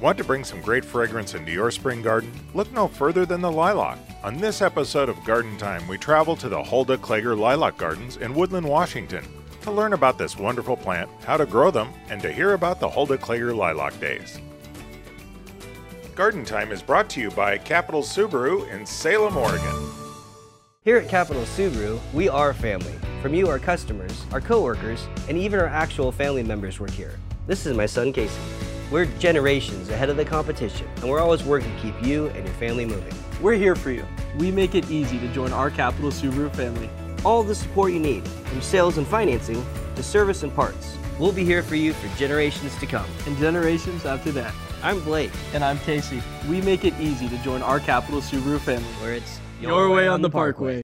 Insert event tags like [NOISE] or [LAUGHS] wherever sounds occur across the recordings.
Want to bring some great fragrance into your spring garden? Look no further than the lilac. On this episode of Garden Time, we travel to the Hulda Klager Lilac Gardens in Woodland, Washington to learn about this wonderful plant, how to grow them, and to hear about the Hulda Klager Lilac Days. Garden Time is brought to you by Capital Subaru in Salem, Oregon. Here at Capital Subaru, we are family. From you, our customers, our coworkers, and even our actual family members work here. This is my son, Casey. We're generations ahead of the competition, and we're always working to keep you and your family moving. We're here for you. We make it easy to join our Capital Subaru family. All the support you need, from sales and financing to service and parts. We'll be here for you for generations to come. And generations after that. I'm Blake. And I'm Casey. We make it easy to join our Capital Subaru family. Where it's your, way, on the Parkway.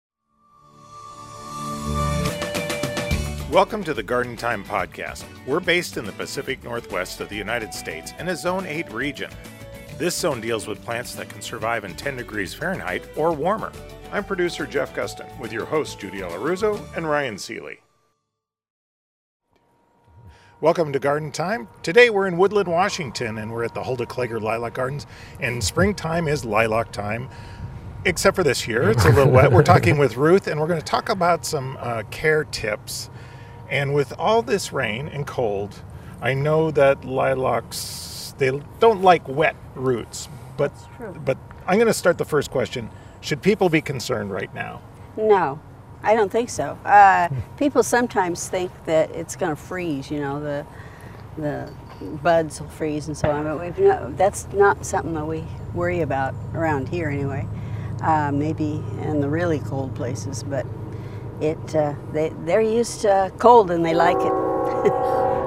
Welcome to the Garden Time Podcast. We're based in the Pacific Northwest of the United States in a Zone 8 region. This zone deals with plants that can survive in 10 degrees Fahrenheit or warmer. I'm producer Jeff Gustin with your hosts Judy Alleruzzo and Ryan Seely. Welcome to Garden Time. Today we're in Woodland, Washington, and we're at the Hulda Klager Lilac Gardens. And springtime is lilac time, except for this year. It's a little wet. We're talking with Ruth, and we're going to talk about some uh, care tips and with all this rain and cold, I know that lilacs they don't like wet roots. But but I'm going to start the first question. Should people be concerned right now? No, I don't think so. Uh, people sometimes think that it's going to freeze. You know, the the buds will freeze and so on. But no, that's not something that we worry about around here anyway. Uh, maybe in the really cold places, but it uh, they they're used to cold and they like it.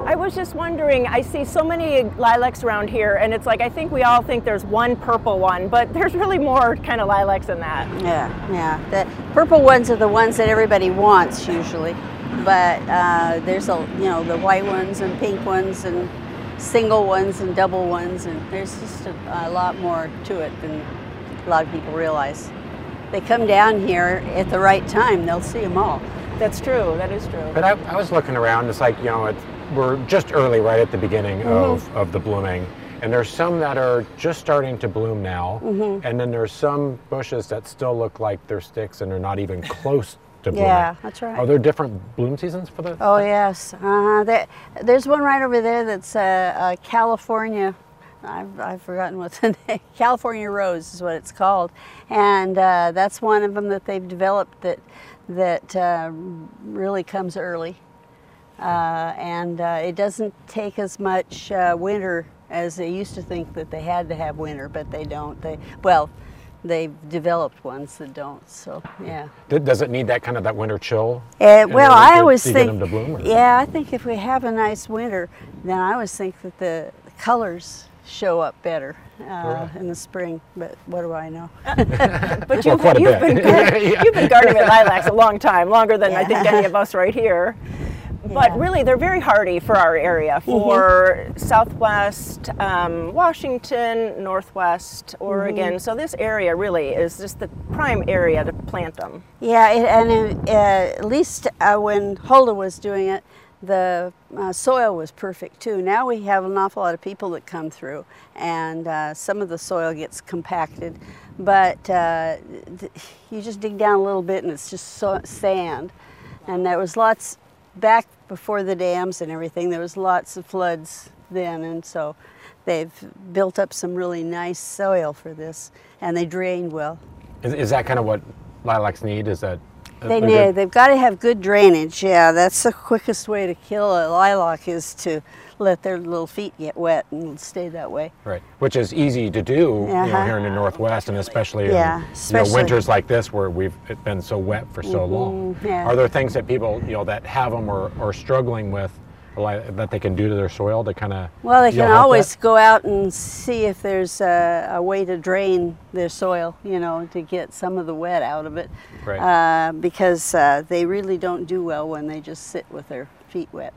I was just wondering, I see so many lilacs around here, and it's like I think we all think there's one purple one, but there's really more kind of lilacs than that. Yeah, yeah. The purple ones are the ones that everybody wants usually, but uh, there's a you know the white ones and pink ones and single ones and double ones, and there's just a, a lot more to it than a lot of people realize they come down here at the right time, they'll see them all. That's true. That is true. But I, I was looking around. It's like you know, it's, we're just early, right at the beginning mm-hmm. of, of the blooming, and there's some that are just starting to bloom now, mm-hmm. and then there's some bushes that still look like they're sticks and they're not even close to blooming. Yeah, that's right. Are there different bloom seasons for the? Oh yes, uh, there, there's one right over there that's a, a California I've, I've forgotten what the [LAUGHS] name, California Rose is what it's called. And uh, that's one of them that they've developed that, that uh, really comes early. Uh, and uh, it doesn't take as much uh, winter as they used to think that they had to have winter, but they don't. They, well, they've developed ones that don't. So yeah. Does it need that kind of that winter chill? Uh, well, I always think. Bloom, yeah, I think if we have a nice winter, then I always think that the colors show up better uh, in the spring, but what do I know? [LAUGHS] but you've, well, you've, been, [LAUGHS] yeah. you've been gardening with lilacs a long time, longer than yeah. I think any of us right here. But yeah. really, they're very hardy for our area, mm-hmm. for mm-hmm. Southwest um, Washington, Northwest Oregon. Mm-hmm. So this area really is just the prime area to plant them. Yeah, it, and uh, at least uh, when Hulda was doing it, the uh, soil was perfect too. Now we have an awful lot of people that come through, and uh, some of the soil gets compacted, but uh, you just dig down a little bit and it's just so sand. And there was lots back before the dams and everything. There was lots of floods then, and so they've built up some really nice soil for this, and they drained well. Is, is that kind of what lilacs need? Is that they need, they've got to have good drainage. Yeah, that's the [LAUGHS] quickest way to kill a lilac is to let their little feet get wet and stay that way. Right, which is easy to do uh-huh. you know, here in the Northwest, and especially yeah, in especially. You know, winters like this where we've been so wet for so mm-hmm. long. Yeah. Are there things that people you know that have them or are struggling with that they can do to their soil to kind of well they can always that? go out and see if there's a, a, way to drain their soil you know to get some of the wet out of it right. uh, because uh, they really don't do well when they just sit with their feet wet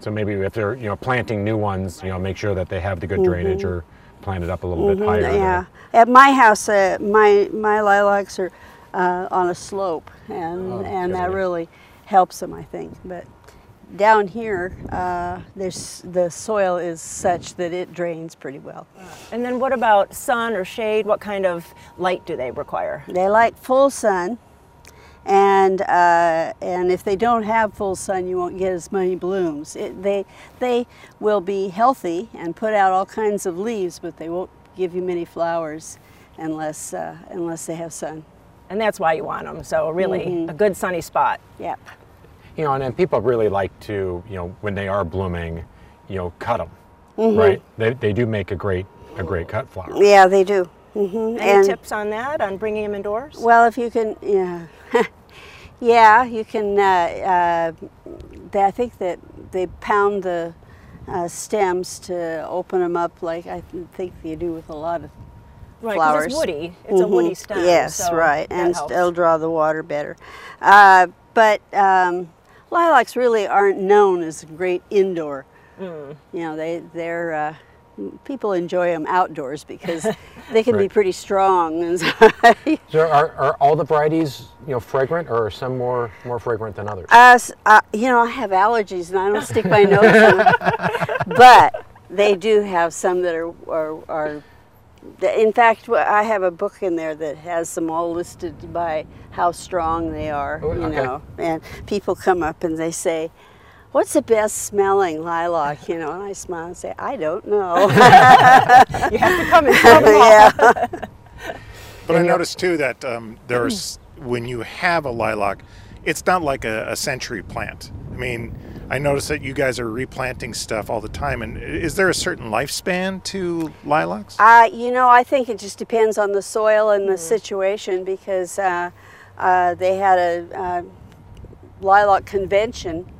so maybe if they're you know planting new ones you know make sure that they have the good mm-hmm. drainage or plant it up a little mm-hmm, bit higher yeah at my house uh, my my lilacs are uh, on a slope and oh, and that really helps them I think but down here, uh, there's the soil is such that it drains pretty well. And then what about sun or shade? What kind of light do they require? They like full sun, and uh, and if they don't have full sun, you won't get as many blooms. It, they they will be healthy and put out all kinds of leaves, but they won't give you many flowers unless uh, unless they have sun. And that's why you want them. So really, mm -hmm. a good sunny spot. Yep you know, and, and people really like to, you know, when they are blooming, you know, cut them, mm-hmm. right? They, they do make a great a great cut flower. Yeah, they do. Mm-hmm. Any and, tips on that on bringing them indoors? Well, if you can, yeah, [LAUGHS] yeah, you can. Uh, uh, they, I think that they pound the uh, stems to open them up, like I think you do with a lot of right, flowers. It's woody. It's mm-hmm. a woody stem. Yes, so right, and helps. it'll draw the water better. Uh, but um, lilacs really aren't known as great indoor. Mm. You know, they they're uh, people enjoy them outdoors because [LAUGHS] they can right. be pretty strong. [LAUGHS] so are, are all the varieties you know fragrant, or are some more more fragrant than others? Uh, uh, you know, I have allergies and I don't stick my nose in them, [LAUGHS] but they do have some that are are, are in fact, I have a book in there that has them all listed by how strong they are, oh, you okay. know. And people come up and they say, what's the best smelling lilac, you know? And I smile and say, I don't know. [LAUGHS] you have to come and tell them yeah. But I noticed too that um, there's, when you have a lilac, it's not like a, a century plant. I mean, I notice that you guys are replanting stuff all the time. And is there a certain lifespan to lilacs? Uh, you know, I think it just depends on the soil and the mm. situation because uh, uh, they had a uh, lilac convention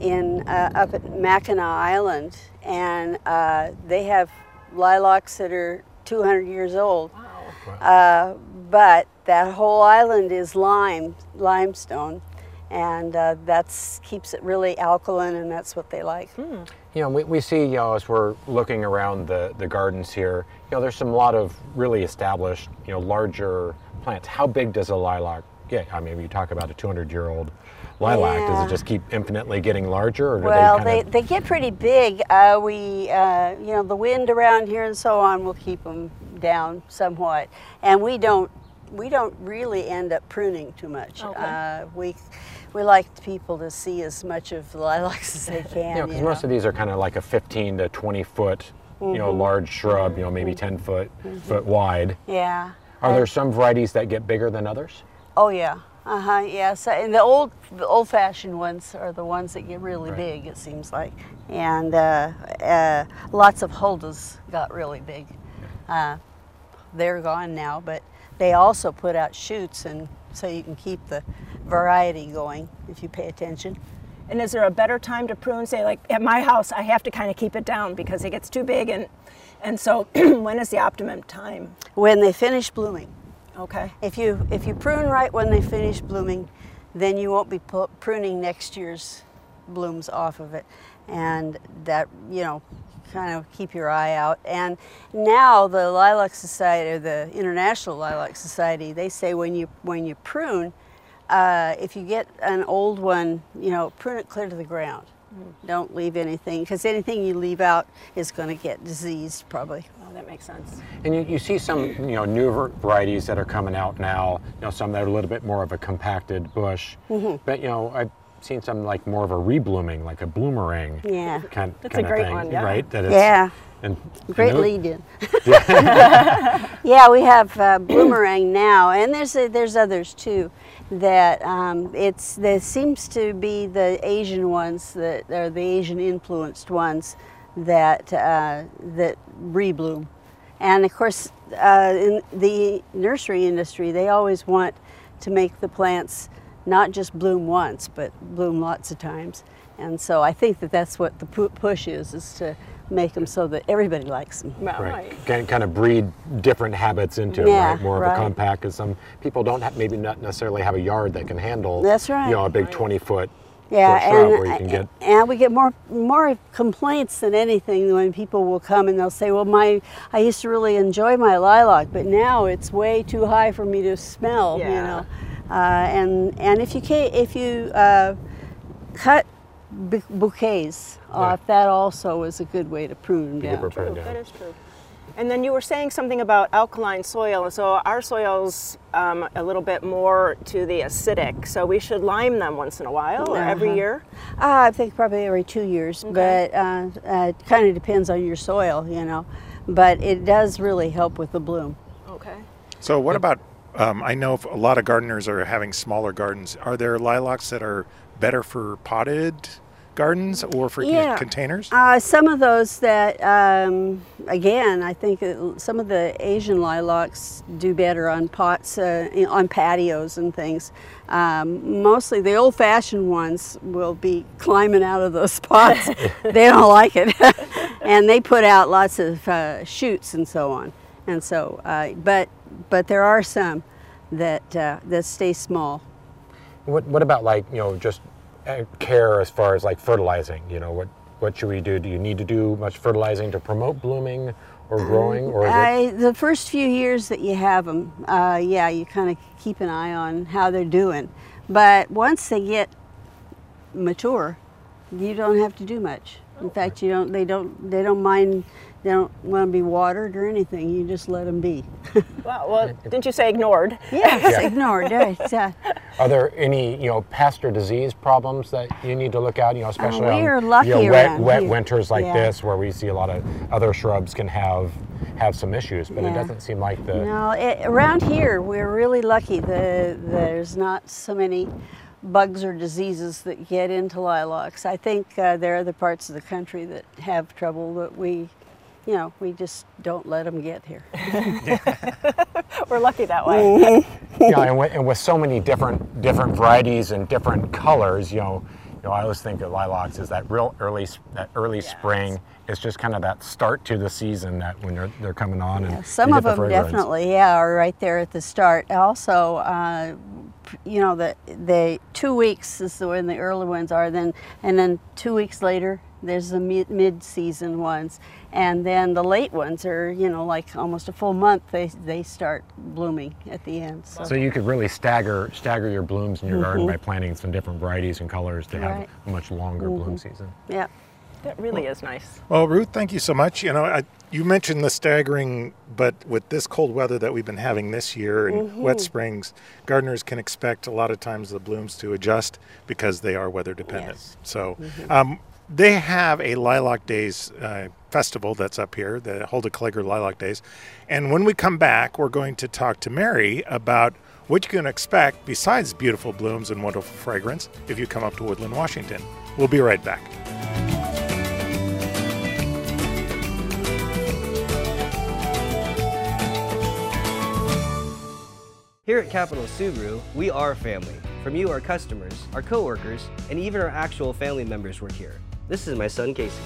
in uh, up at Mackinac Island, and uh, they have lilacs that are 200 years old. Wow. but that whole island is lime, limestone and uh, that keeps it really alkaline and that's what they like. Hmm. You know, we, we see, you know, as we're looking around the, the gardens here, you know, there's some lot of really established, you know, larger plants. How big does a lilac get? I mean, you talk about a 200 year old lilac, yeah. does it just keep infinitely getting larger? Or well, they, they, they, get pretty big. Uh, we, uh, you know, the wind around here and so on will keep them down somewhat. And we don't, we don't really end up pruning too much. Okay. Uh, we, we like people to see as much of the lilacs [LAUGHS] as they can. Yeah, because most of these are kind of like a 15 to 20 foot, mm-hmm. you know, mm-hmm. large shrub, you know, maybe 10 foot mm-hmm. foot wide. Yeah. Are there some varieties that get bigger than others? Oh yeah. Uh huh. Yeah. So, and the old, the old-fashioned ones are the ones that get really right. big. It seems like, and uh, uh, lots of Huldas got really big. Uh, they're gone now, but they also put out shoots, and so you can keep the variety going if you pay attention. And is there a better time to prune? Say, like at my house, I have to kind of keep it down because it gets too big, and and so [CLEARS THROAT] when is the optimum time? When they finish blooming. Okay. If you if you prune right when they finish blooming, then you won't be pruning next year's blooms off of it, and that you know kind of keep your eye out. And now the Lilac Society, or the International Lilac Society, they say when you when you prune, uh, if you get an old one, you know, prune it clear to the ground. Mm. Don't leave anything, because anything you leave out is going to get diseased probably. Oh, that makes sense. And you, you see some, you know, new varieties that are coming out now, you know, some that are a little bit more of a compacted bush. Mm -hmm. But, you know, I've seen some like more of a reblooming, like a bloomerang. Yeah. Kind, That's kind a great thing, one, yeah. right? That yeah. And, Great lead in. [LAUGHS] [LAUGHS] yeah, we have uh, bloomerang now, and there's a, there's others too that um, it's there seems to be the Asian ones that are the Asian influenced ones that uh, that rebloom, and of course uh, in the nursery industry they always want to make the plants not just bloom once but bloom lots of times, and so I think that that's what the push is is to make them so that everybody likes them. Right. Can kind of breed different habits into yeah, right? More right. of a compact, because some people don't have, maybe not necessarily have a yard that can handle. That's right. You know, a big 20 foot. Yeah, and, where you can get... and we get more more complaints than anything when people will come and they'll say, "Well, my I used to really enjoy my lilac, but now it's way too high for me to smell." Yeah. You know, and and if you can, if you uh, cut bouquets off, that also is a good way to prune them down. True, that is true. And then you were saying something about alkaline soil. So our soil's um, a little bit more to the acidic. So we should lime them once in a while or uh-huh. every year? Uh, I think probably every two years. Okay. But uh, uh, it kind of depends on your soil, you know. But it does really help with the bloom. Okay. So what about, um, I know a lot of gardeners are having smaller gardens. Are there lilacs that are better for potted gardens or for yeah. containers? Uh, some of those that, um, again, I think some of the Asian lilacs do better on pots, uh, on patios and things. Um, mostly the old-fashioned ones will be climbing out of those [LAUGHS] pots. [LAUGHS] they don't like it. [LAUGHS] and they put out lots of uh, shoots and so on. And so, uh, but, but there are some that, uh, that stay small. What, what about like, you know, just care as far as like fertilizing? You know, what what should we do? Do you need to do much fertilizing to promote blooming or growing? Or I, the first few years that you have them, uh, yeah, you kind of keep an eye on how they're doing. But once they get mature, you don't have to do much. In fact, you don't. They don't. They don't mind they don't want to be watered or anything. You just let them be. [LAUGHS] well, well, didn't you say ignored? Yes, yeah. [LAUGHS] ignored. Yeah. Are there any, you know, pest or disease problems that you need to look at? You know, especially uh, we're on lucky you know, wet, wet winters like yeah. this, where we see a lot of other shrubs can have have some issues. But yeah. it doesn't seem like the no. It, around here, we're really lucky. The there's not so many bugs or diseases that get into lilacs. I think uh, there are other parts of the country that have trouble, but we you know, we just don't let them get here. [LAUGHS] We're lucky that way. [LAUGHS] Yeah, and with, and with, so many different different varieties and different colors, you know, you know, I always think of lilacs as that real early that early yes. spring. It's just kind of that start to the season that when they're they're coming on yeah, and some of the them fragrance. definitely, yeah, are right there at the start. Also, uh, you know, the the two weeks is when the early ones are. Then and then two weeks later, there's the mid season ones and then the late ones are you know like almost a full month they they start blooming at the end so, so you could really stagger stagger your blooms in your mm -hmm. garden by planting some different varieties and colors to right. have a much longer mm -hmm. bloom season yeah that really well, is nice well ruth thank you so much you know I, you mentioned the staggering but with this cold weather that we've been having this year and mm -hmm. wet springs gardeners can expect a lot of times the blooms to adjust because they are weather dependent yes. so mm-hmm. um, they have a Lilac Days uh, festival that's up here, the Hulda Klager Lilac Days. And when we come back, we're going to talk to Mary about what you can expect besides beautiful blooms and wonderful fragrance if you come up to Woodland, Washington. We'll be right back. Here at Capital Subaru, we are family. From you, our customers, our coworkers, and even our actual family members work here. This is my son Casey.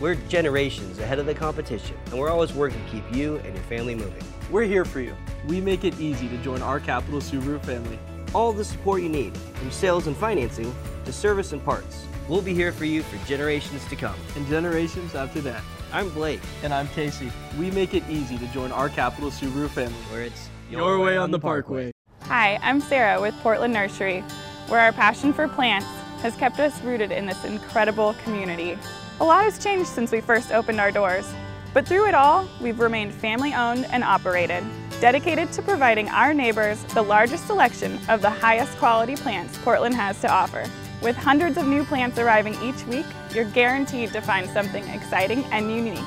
We're generations ahead of the competition, and we're always working to keep you and your family moving. We're here for you. We make it easy to join our Capital Subaru family. All the support you need, from sales and financing to service and parts. We'll be here for you for generations to come. And generations after that. I'm Blake. And I'm Casey. We make it easy to join our Capital Subaru family. Where it's your, way, on the parkway. parkway. Hi, I'm Sarah with Portland Nursery, where our passion for plants has kept us rooted in this incredible community. A lot has changed since we first opened our doors, but through it all, we've remained family owned and operated, dedicated to providing our neighbors the largest selection of the highest quality plants Portland has to offer. With hundreds of new plants arriving each week, you're guaranteed to find something exciting and unique.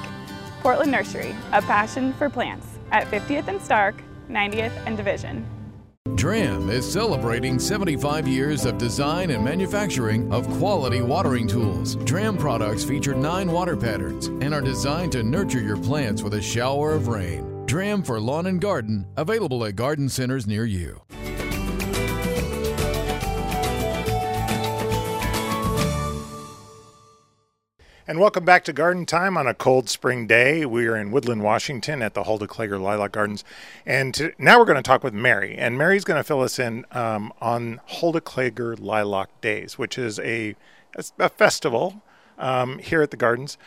Portland Nursery, a passion for plants, at 50th and Stark, 90th and Division. Dramm is celebrating 75 years of design and manufacturing of quality watering tools. Dramm products feature nine water patterns and are designed to nurture your plants with a shower of rain. Dramm for lawn and garden, available at garden centers near you. And welcome back to Garden Time on a cold spring day. We are in Woodland, Washington at the Hulda Klager Lilac Gardens. And to, now we're going to talk with Mary. And Mary's going to fill us in um, on Hulda Klager Lilac Days, which is a, a festival um, here at the gardens.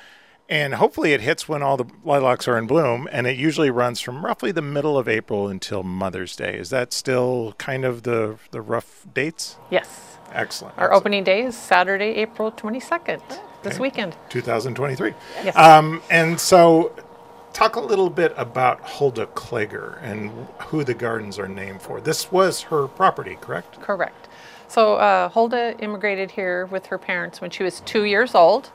And hopefully it hits when all the lilacs are in bloom, and it usually runs from roughly the middle of April until Mother's Day. Is that still kind of the, the rough dates? Yes. Excellent. Our excellent. opening day is Saturday, April 22nd, this weekend. 2023. Yes. Um, and so, talk a little bit about Hulda Klager and who the gardens are named for. This was her property, correct? Correct. So uh, Hulda immigrated here with her parents when she was two years old,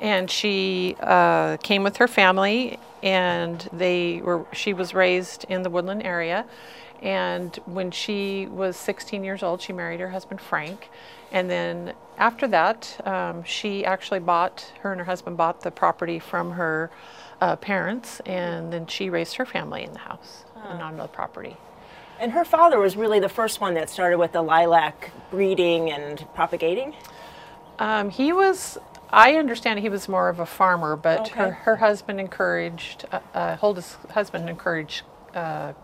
and she uh, came with her family, and they were. She was raised in the Woodland area, and when she was 16 years old, she married her husband Frank, and then after that, um, she actually bought. Her and her husband bought the property from her uh, parents, and then she raised her family in the house and on the property. And her father was really the first one that started with the lilac breeding and propagating? Um, he was, I understand he was more of a farmer, but Okay. her, her husband encouraged, uh, uh, Hulda's husband encouraged uh,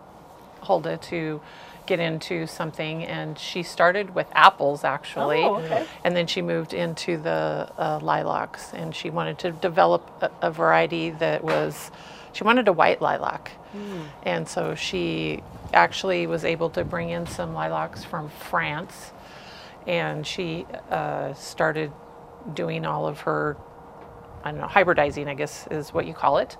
Hulda to get into something, and she started with apples actually. Oh, okay. And then she moved into the uh, lilacs, and she wanted to develop a, a variety that was, she wanted a white lilac. And so she actually was able to bring in some lilacs from France, and she uh, started doing all of her I don't know, hybridizing, I guess is what you call it.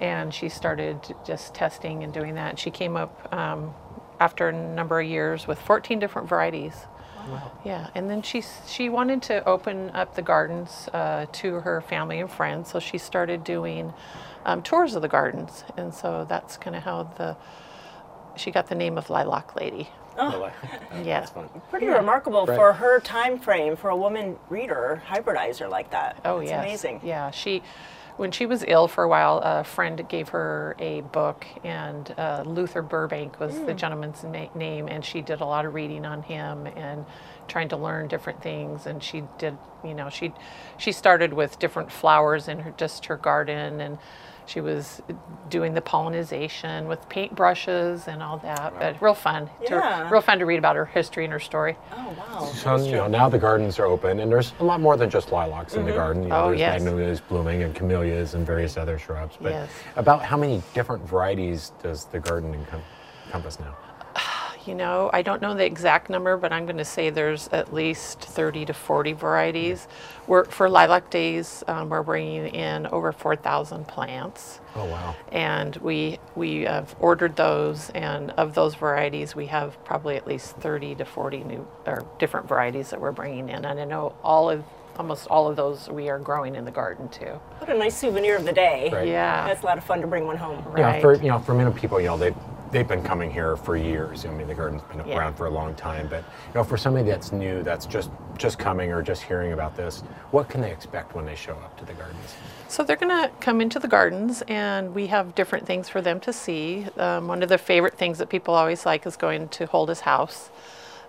And she started just testing and doing that. She came up um, after a number of years with 14 different varieties. Yeah, and then she she wanted to open up the gardens uh, to her family and friends, so she started doing um, tours of the gardens, and so that's kind of how the she got the name of Lilac Lady. [LAUGHS] Yeah. Pretty remarkable Right. for her time frame for a woman reader, hybridizer like that. Oh, That's yes. amazing. Yeah, she, when she was ill for a while, a friend gave her a book, and uh, Luther Burbank was Hmm. the gentleman's na- name, and she did a lot of reading on him and trying to learn different things. And she did, you know, she she started with different flowers in her just her garden, and she was doing the pollination with paintbrushes and all that. But real fun, to- Yeah. real fun to read about her history and her story. Oh, wow. So you know now the gardens are open, and there's a lot more than just lilacs in the mm-hmm. garden. You know, Oh, there's yes. magnolias blooming and camellias and various other shrubs. But Yes. about how many different varieties does the garden encompass now? You know, I don't know the exact number, but I'm going to say there's at least 30 to 40 varieties. We're, for Lilac Days, um, we're bringing in over 4,000 plants. Oh wow! And we, we have ordered those, and of those varieties, we have probably at least 30 to 40 new or different varieties that we're bringing in. And I know all of, almost all of those we are growing in the garden too. What a nice souvenir of the day. Right. Yeah. That's a lot of fun to bring one home. Yeah, for you know, for many people, you know, they they've been coming here for years. I mean, the garden's been Yeah. around for a long time. But you know, for somebody that's new, that's just just coming or just hearing about this, what can they expect when they show up to the gardens? So they're going to come into the gardens, and we have different things for them to see. Um, one of the favorite things that people always like is going to Hulda's house.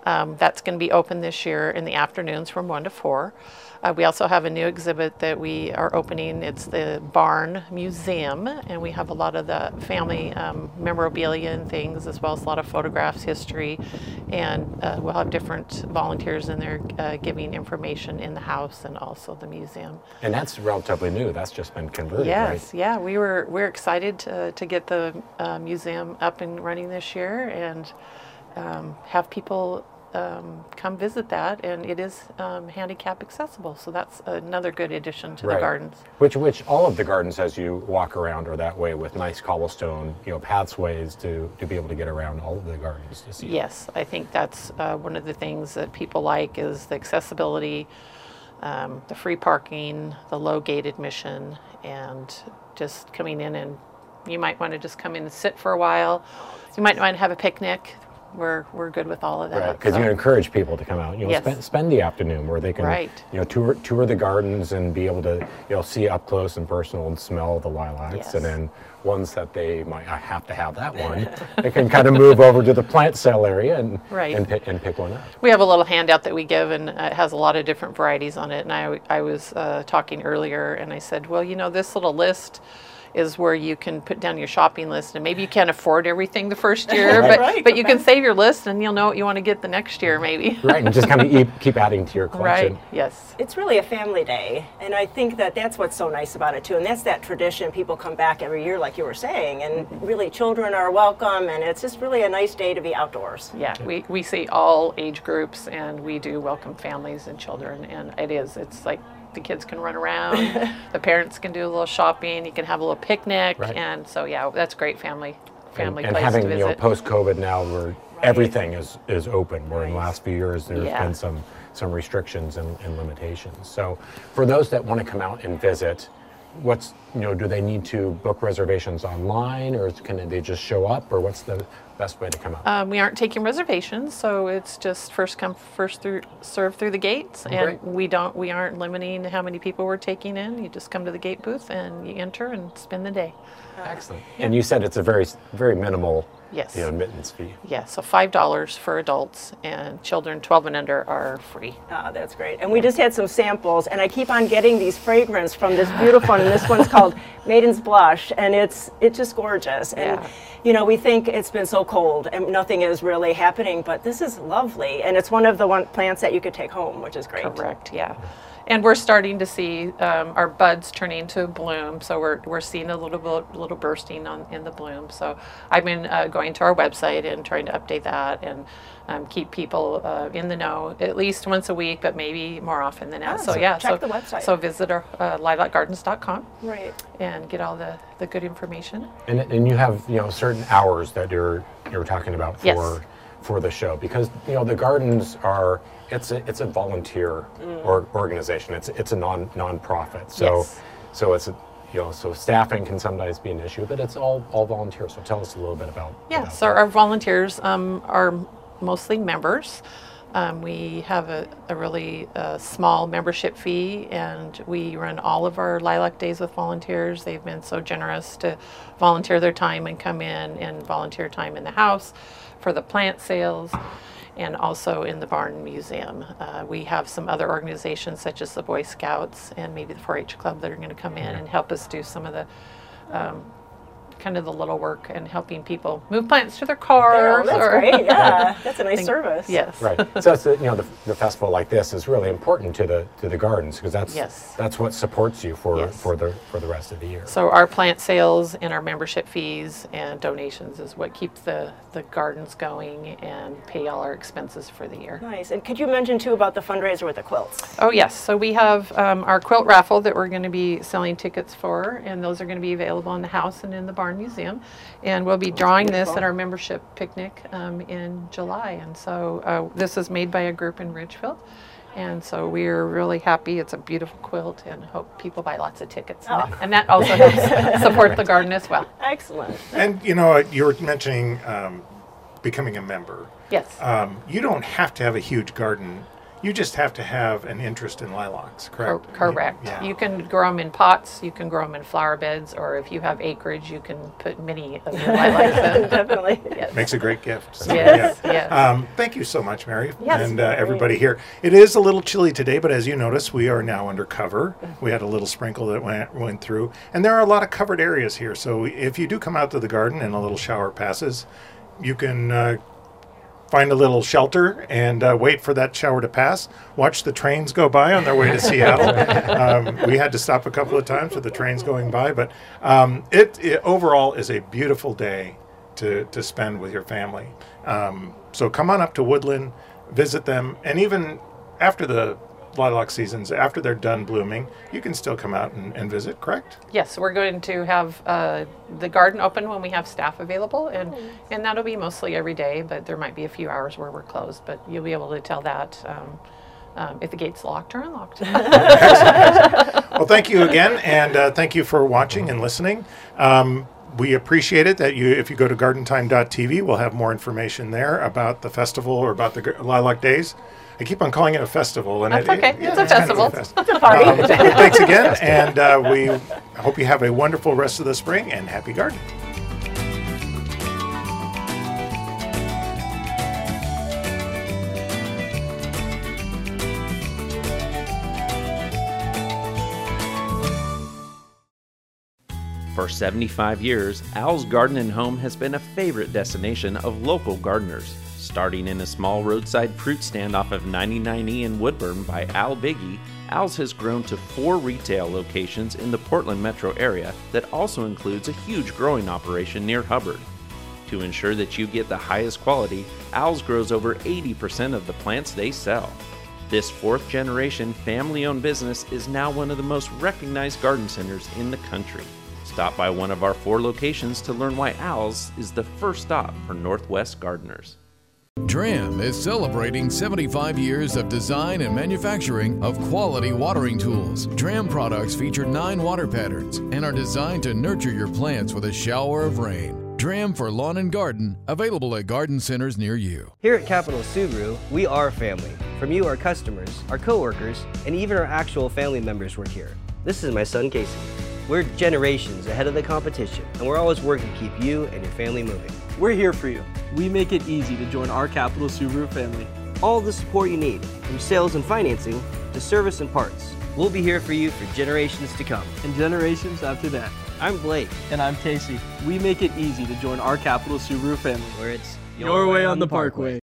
Um, that's going to be open this year in the afternoons from 1 to 4. Uh, we also have a new exhibit that we are opening. It's the Barn Museum, and we have a lot of the family um, memorabilia and things, as well as a lot of photographs, history, and uh, we'll have different volunteers in there uh, giving information in the house and also the museum. And that's relatively new. That's just been converted, Yes, right? yeah, we were we're excited to, to get the uh, museum up and running this year and um, have people um, come visit that, and it is um, handicap accessible. So that's another good addition to the gardens. Which, which all of the gardens, as you walk around, are that way with nice cobblestone, you know, pathways to, to be able to get around all of the gardens to see. Yes, I think that's uh, one of the things that people like is the accessibility, um, the free parking, the low gate admission, and just coming in and you might want to just come in and sit for a while. You might want to have a picnic. We're, we're good with all of that. Right, because so- you encourage people to come out. You know, Yes. spend, spend the afternoon where they can, Right. you know, tour tour the gardens and be able to, you know, see up close and personal and smell the lilacs. Yes. And then ones that they might I have to have that one, [LAUGHS] they can kind of move over to the plant sale area and Right. and, pick, and pick one up. We have a little handout that we give, and it has a lot of different varieties on it. And I, I was uh, talking earlier, and I said, well, you know, this little list is where you can put down your shopping list and maybe you can't afford everything the first year [LAUGHS] but right, but you can save your list and you'll know what you want to get the next year maybe. [LAUGHS] Right and just kind of keep, keep adding to your collection. Right yes. It's really a family day and i think that that's what's so nice about it too and that's that tradition people come back every year like you were saying and really children are welcome and it's just really a nice day to be outdoors. Yeah we, we see all age groups and we do welcome families and children and it is it's like the kids can run around, [LAUGHS] the parents can do a little shopping, you can have a little picnic, right. and so yeah, that's great family family and, and having to visit. you know post COVID now where right. everything is is open. Where in the last few years there's yeah. been some some restrictions and, and limitations. So for those that want to come out and visit, what's you know do they need to book reservations online or can they just show up or what's the best way to come out? Um, we aren't taking reservations so it's just first come first through serve through the gates oh, and we don't we aren't limiting how many people we're taking in. You just come to the gate booth and you enter and spend the day. Excellent. And you said it's a very very minimal Yes. The admittance fee. Yeah, so five dollars for adults and children 12 and under are free. Oh, that's great. And we just had some samples, and I keep on getting these fragrance from this beautiful one, and this one's called [LAUGHS] Maiden's Blush, and it's it's just gorgeous. And yeah. you know, we think it's been so cold and nothing is really happening, but this is lovely, and it's one of the one plants that you could take home, which is great. Correct. Yeah and we're starting to see um, our buds turning to bloom. So we're, we're seeing a little bit, little bursting on in the bloom. So I've been uh, going to our website and trying to update that and um, keep people uh, in the know at least once a week, but maybe more often than that. Oh, so, so, yeah, check so, the website. So visit our uh, lilacgardens.com. Right. And get all the, the good information. And, and you have you know certain hours that you're you're talking about for. Yes for the show because you know the gardens are it's a it's a volunteer mm. or, organization. It's it's a non nonprofit. So yes. so it's a, you know so staffing can sometimes be an issue, but it's all all volunteer. So tell us a little bit about. Yeah. About so that. our volunteers um, are mostly members. Um, we have a, a really uh, small membership fee, and we run all of our lilac days with volunteers. They've been so generous to volunteer their time and come in and volunteer time in the house for the plant sales and also in the Barn Museum. Uh, we have some other organizations such as the Boy Scouts and maybe the 4-H Club that are going to come in and help us do some of the um, kind of the little work and helping people move plants to their cars. Oh, that's or, great. [LAUGHS] Yeah, that's a nice service. Yes. Right. [LAUGHS] So it's you know the, the festival like this is really important to the to the gardens because that's yes. that's what supports you for yes. for the for the rest of the year. So our plant sales and our membership fees and donations is what keeps the the gardens going and pay all our expenses for the year. Nice. And could you mention too about the fundraiser with the quilts? Oh yes. So we have um, our quilt raffle that we're going to be selling tickets for, and those are going to be available in the house and in the barn Barn Museum. And we'll be drawing this at our membership picnic um, in July. And so uh, this is made by a group in Ridgefield. And so we're really happy. It's a beautiful quilt and hope people buy lots of tickets. Oh. And, that, also helps [LAUGHS] support the garden as well. Excellent. And you know, you were mentioning um, becoming a member. Yes. Um, you don't have to have a huge garden you just have to have an interest in lilacs, correct? correct. Yeah. You can grow them in pots, you can grow them in flower beds, or if you have acreage, you can put many of your [LAUGHS] lilacs in. Definitely. Yes. Makes a great gift. So, yes, yeah. yes. Um, thank you so much, Mary, yes, and uh, everybody here. It is a little chilly today, but as you notice, we are now under cover. We had a little sprinkle that went, went through, and there are a lot of covered areas here. So if you do come out to the garden and a little shower passes, you can uh, find a little shelter and uh, wait for that shower to pass. Watch the trains go by on their way to Seattle. [LAUGHS] Um, we had to stop a couple of times for the trains going by, but um, it, it, overall is a beautiful day to, to spend with your family. Um, so come on up to Woodland, visit them, and even after the lilac seasons, after they're done blooming, you can still come out and, and visit, correct? Yes, we're going to have uh, the garden open when we have staff available, and, oh. and that'll be mostly every day, but there might be a few hours where we're closed, but you'll be able to tell that um, um, if the gate's locked or unlocked. [LAUGHS] [LAUGHS] well, thank you again, and uh, thank you for watching and listening. Um, we appreciate it that you, if you go to gardentime.tv, we'll have more information there about the festival or about the Lilac Days. I keep on calling it a festival, and That's it, okay. It, yeah, it's a festival. Kind of a it's a party. Um, [LAUGHS] thanks again, and uh, we hope you have a wonderful rest of the spring and happy gardening. For 75 years, Al's Garden and Home has been a favorite destination of local gardeners. Starting in a small roadside fruit stand off of 99E in Woodburn by Al Bigej, Al's has grown to four retail locations in the Portland metro area that also includes a huge growing operation near Hubbard. To ensure that you get the highest quality, Al's grows over 80% of the plants they sell. This fourth generation family owned business is now one of the most recognized garden centers in the country. Stop by one of our four locations to learn why Al's is the first stop for Northwest gardeners. Dramm is celebrating 75 years of design and manufacturing of quality watering tools. Dramm products feature nine water patterns and are designed to nurture your plants with a shower of rain. Dramm for lawn and garden, available at garden centers near you. Here at Capital Subaru, we are family. From you, our customers, our coworkers, and even our actual family members work here. This is my son, Casey. We're generations ahead of the competition, and we're always working to keep you and your family moving. We're here for you. We make it easy to join our Capital Subaru family. All the support you need, from sales and financing to service and parts. We'll be here for you for generations to come. And generations after that. I'm Blake. And I'm Casey. We make it easy to join our Capital Subaru family. Where it's your, your way, way, on the parkway. parkway.